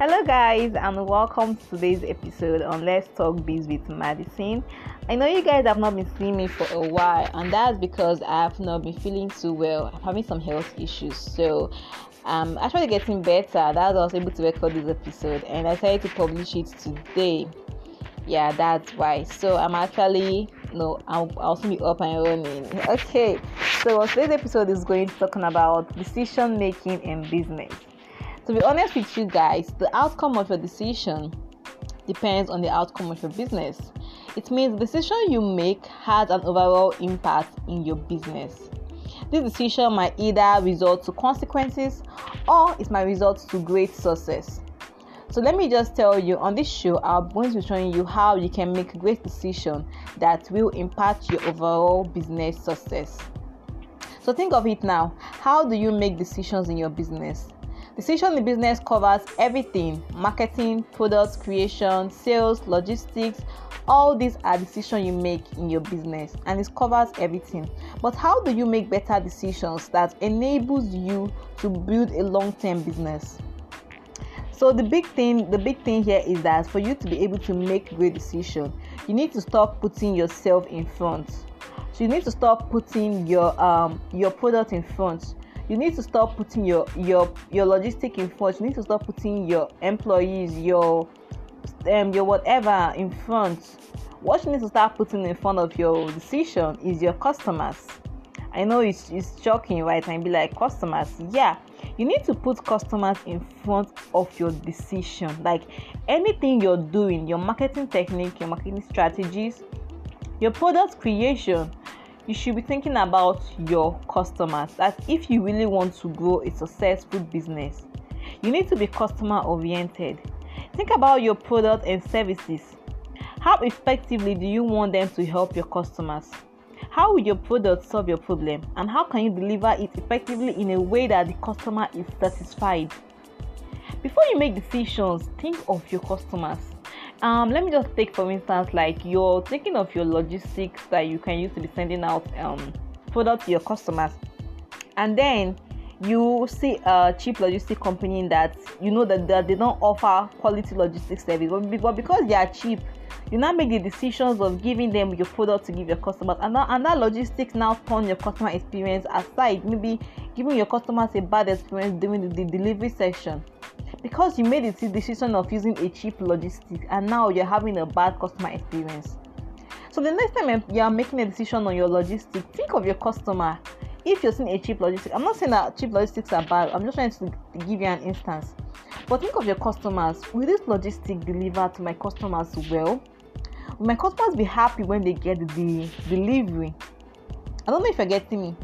Hello, guys, and welcome to today's episode on Let's Talk Biz with Madison. I know you guys have not been seeing me for a while, and that's because I have not been feeling too well. I'm having some health issues, so um, I'm actually getting better. That's why I was able to record this episode, and I decided to publish it today. Yeah, that's why. So I'm actually no, I'll also be up and running. Okay, so today's episode is going to talking about decision making in business to be honest with you guys, the outcome of your decision depends on the outcome of your business. It means the decision you make has an overall impact in your business. This decision might either result to consequences or it might result to great success. So let me just tell you on this show, I'm going to be showing you how you can make great decision that will impact your overall business success. So think of it now. How do you make decisions in your business? Decision in business covers everything marketing, product creation, sales, logistics. All these are decisions you make in your business and it covers everything. But how do you make better decisions that enables you to build a long-term business? So the big thing, the big thing here is that for you to be able to make great decision, you need to stop putting yourself in front. So you need to stop putting your um your product in front you need to stop putting your your your logistic in front you need to stop putting your employees your um your whatever in front. What you need to start putting in front of your decision is your customers. I know it's, it's shocking right? And be like customers yeah. You need to put customers in front of your decision. Like anything you're doing your marketing technique your marketing strategies your product creation you should be thinking about your customers that if you really want to grow a successful business you need to be customer oriented. Think about your product and services. How effectively do you want them to help your customers? How will your product solve your problem? And how can you deliver it effectively in a way that the customer is satisfied? Before you make decisions think of your customers um, let me just take for instance like you're thinking of your logistics that you can use to be sending out um, product to your customers. And then you see a cheap logistic company that you know that, that they don't offer quality logistics service. But because they are cheap you now make the decisions of giving them your product to give your customers. And, that, and that logistics now turn your customer experience aside maybe giving your customers a bad experience during the, the delivery section because you made the decision of using a cheap logistic and now you're having a bad customer experience. So the next time you're making a decision on your logistic think of your customer. If you're seeing a cheap logistic i'm not saying that cheap logistics are bad i'm just trying to give you an instance. But think of your customers. Will this logistic deliver to my customers well? Will my customers be happy when they get the delivery? I don't know if you're getting me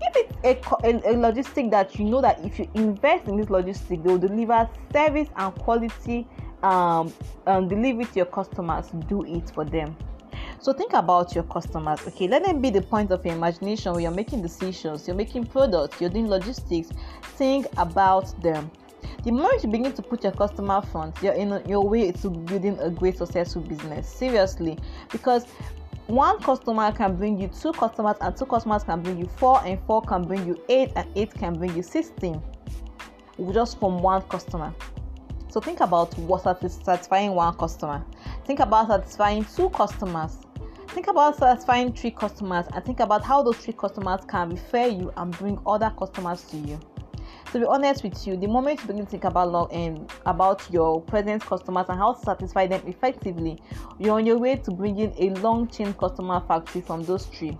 if it's a, a, a logistic that you know that if you invest in this logistic they will deliver service and quality um, and deliver it to your customers. Do it for them. So think about your customers. Okay let them be the point of your imagination when you're making decisions you're making products you're doing logistics. Think about them. The moment you begin to put your customer front you're in your way to building a great successful business. Seriously. Because one customer can bring you two customers and two customers can bring you four and four can bring you eight and eight can bring you 16 just from one customer. So think about what satisfying one customer. Think about satisfying two customers. Think about satisfying three customers and think about how those three customers can refer you and bring other customers to you to be honest with you, the moment you begin to think about long um, about your present customers and how to satisfy them effectively, you're on your way to bringing a long chain customer factory from those three.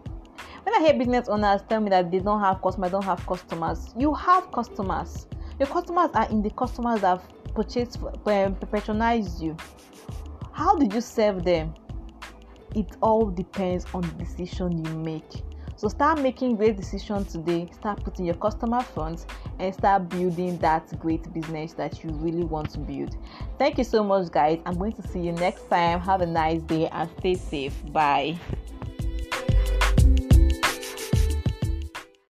When I hear business owners tell me that they don't have customers, don't have customers, you have customers. Your customers are in the customers that have purchased, um, patronized you. How did you serve them? It all depends on the decision you make. So start making great decisions today. Start putting your customer front and start building that great business that you really want to build. Thank you so much, guys. I'm going to see you next time. Have a nice day and stay safe. Bye.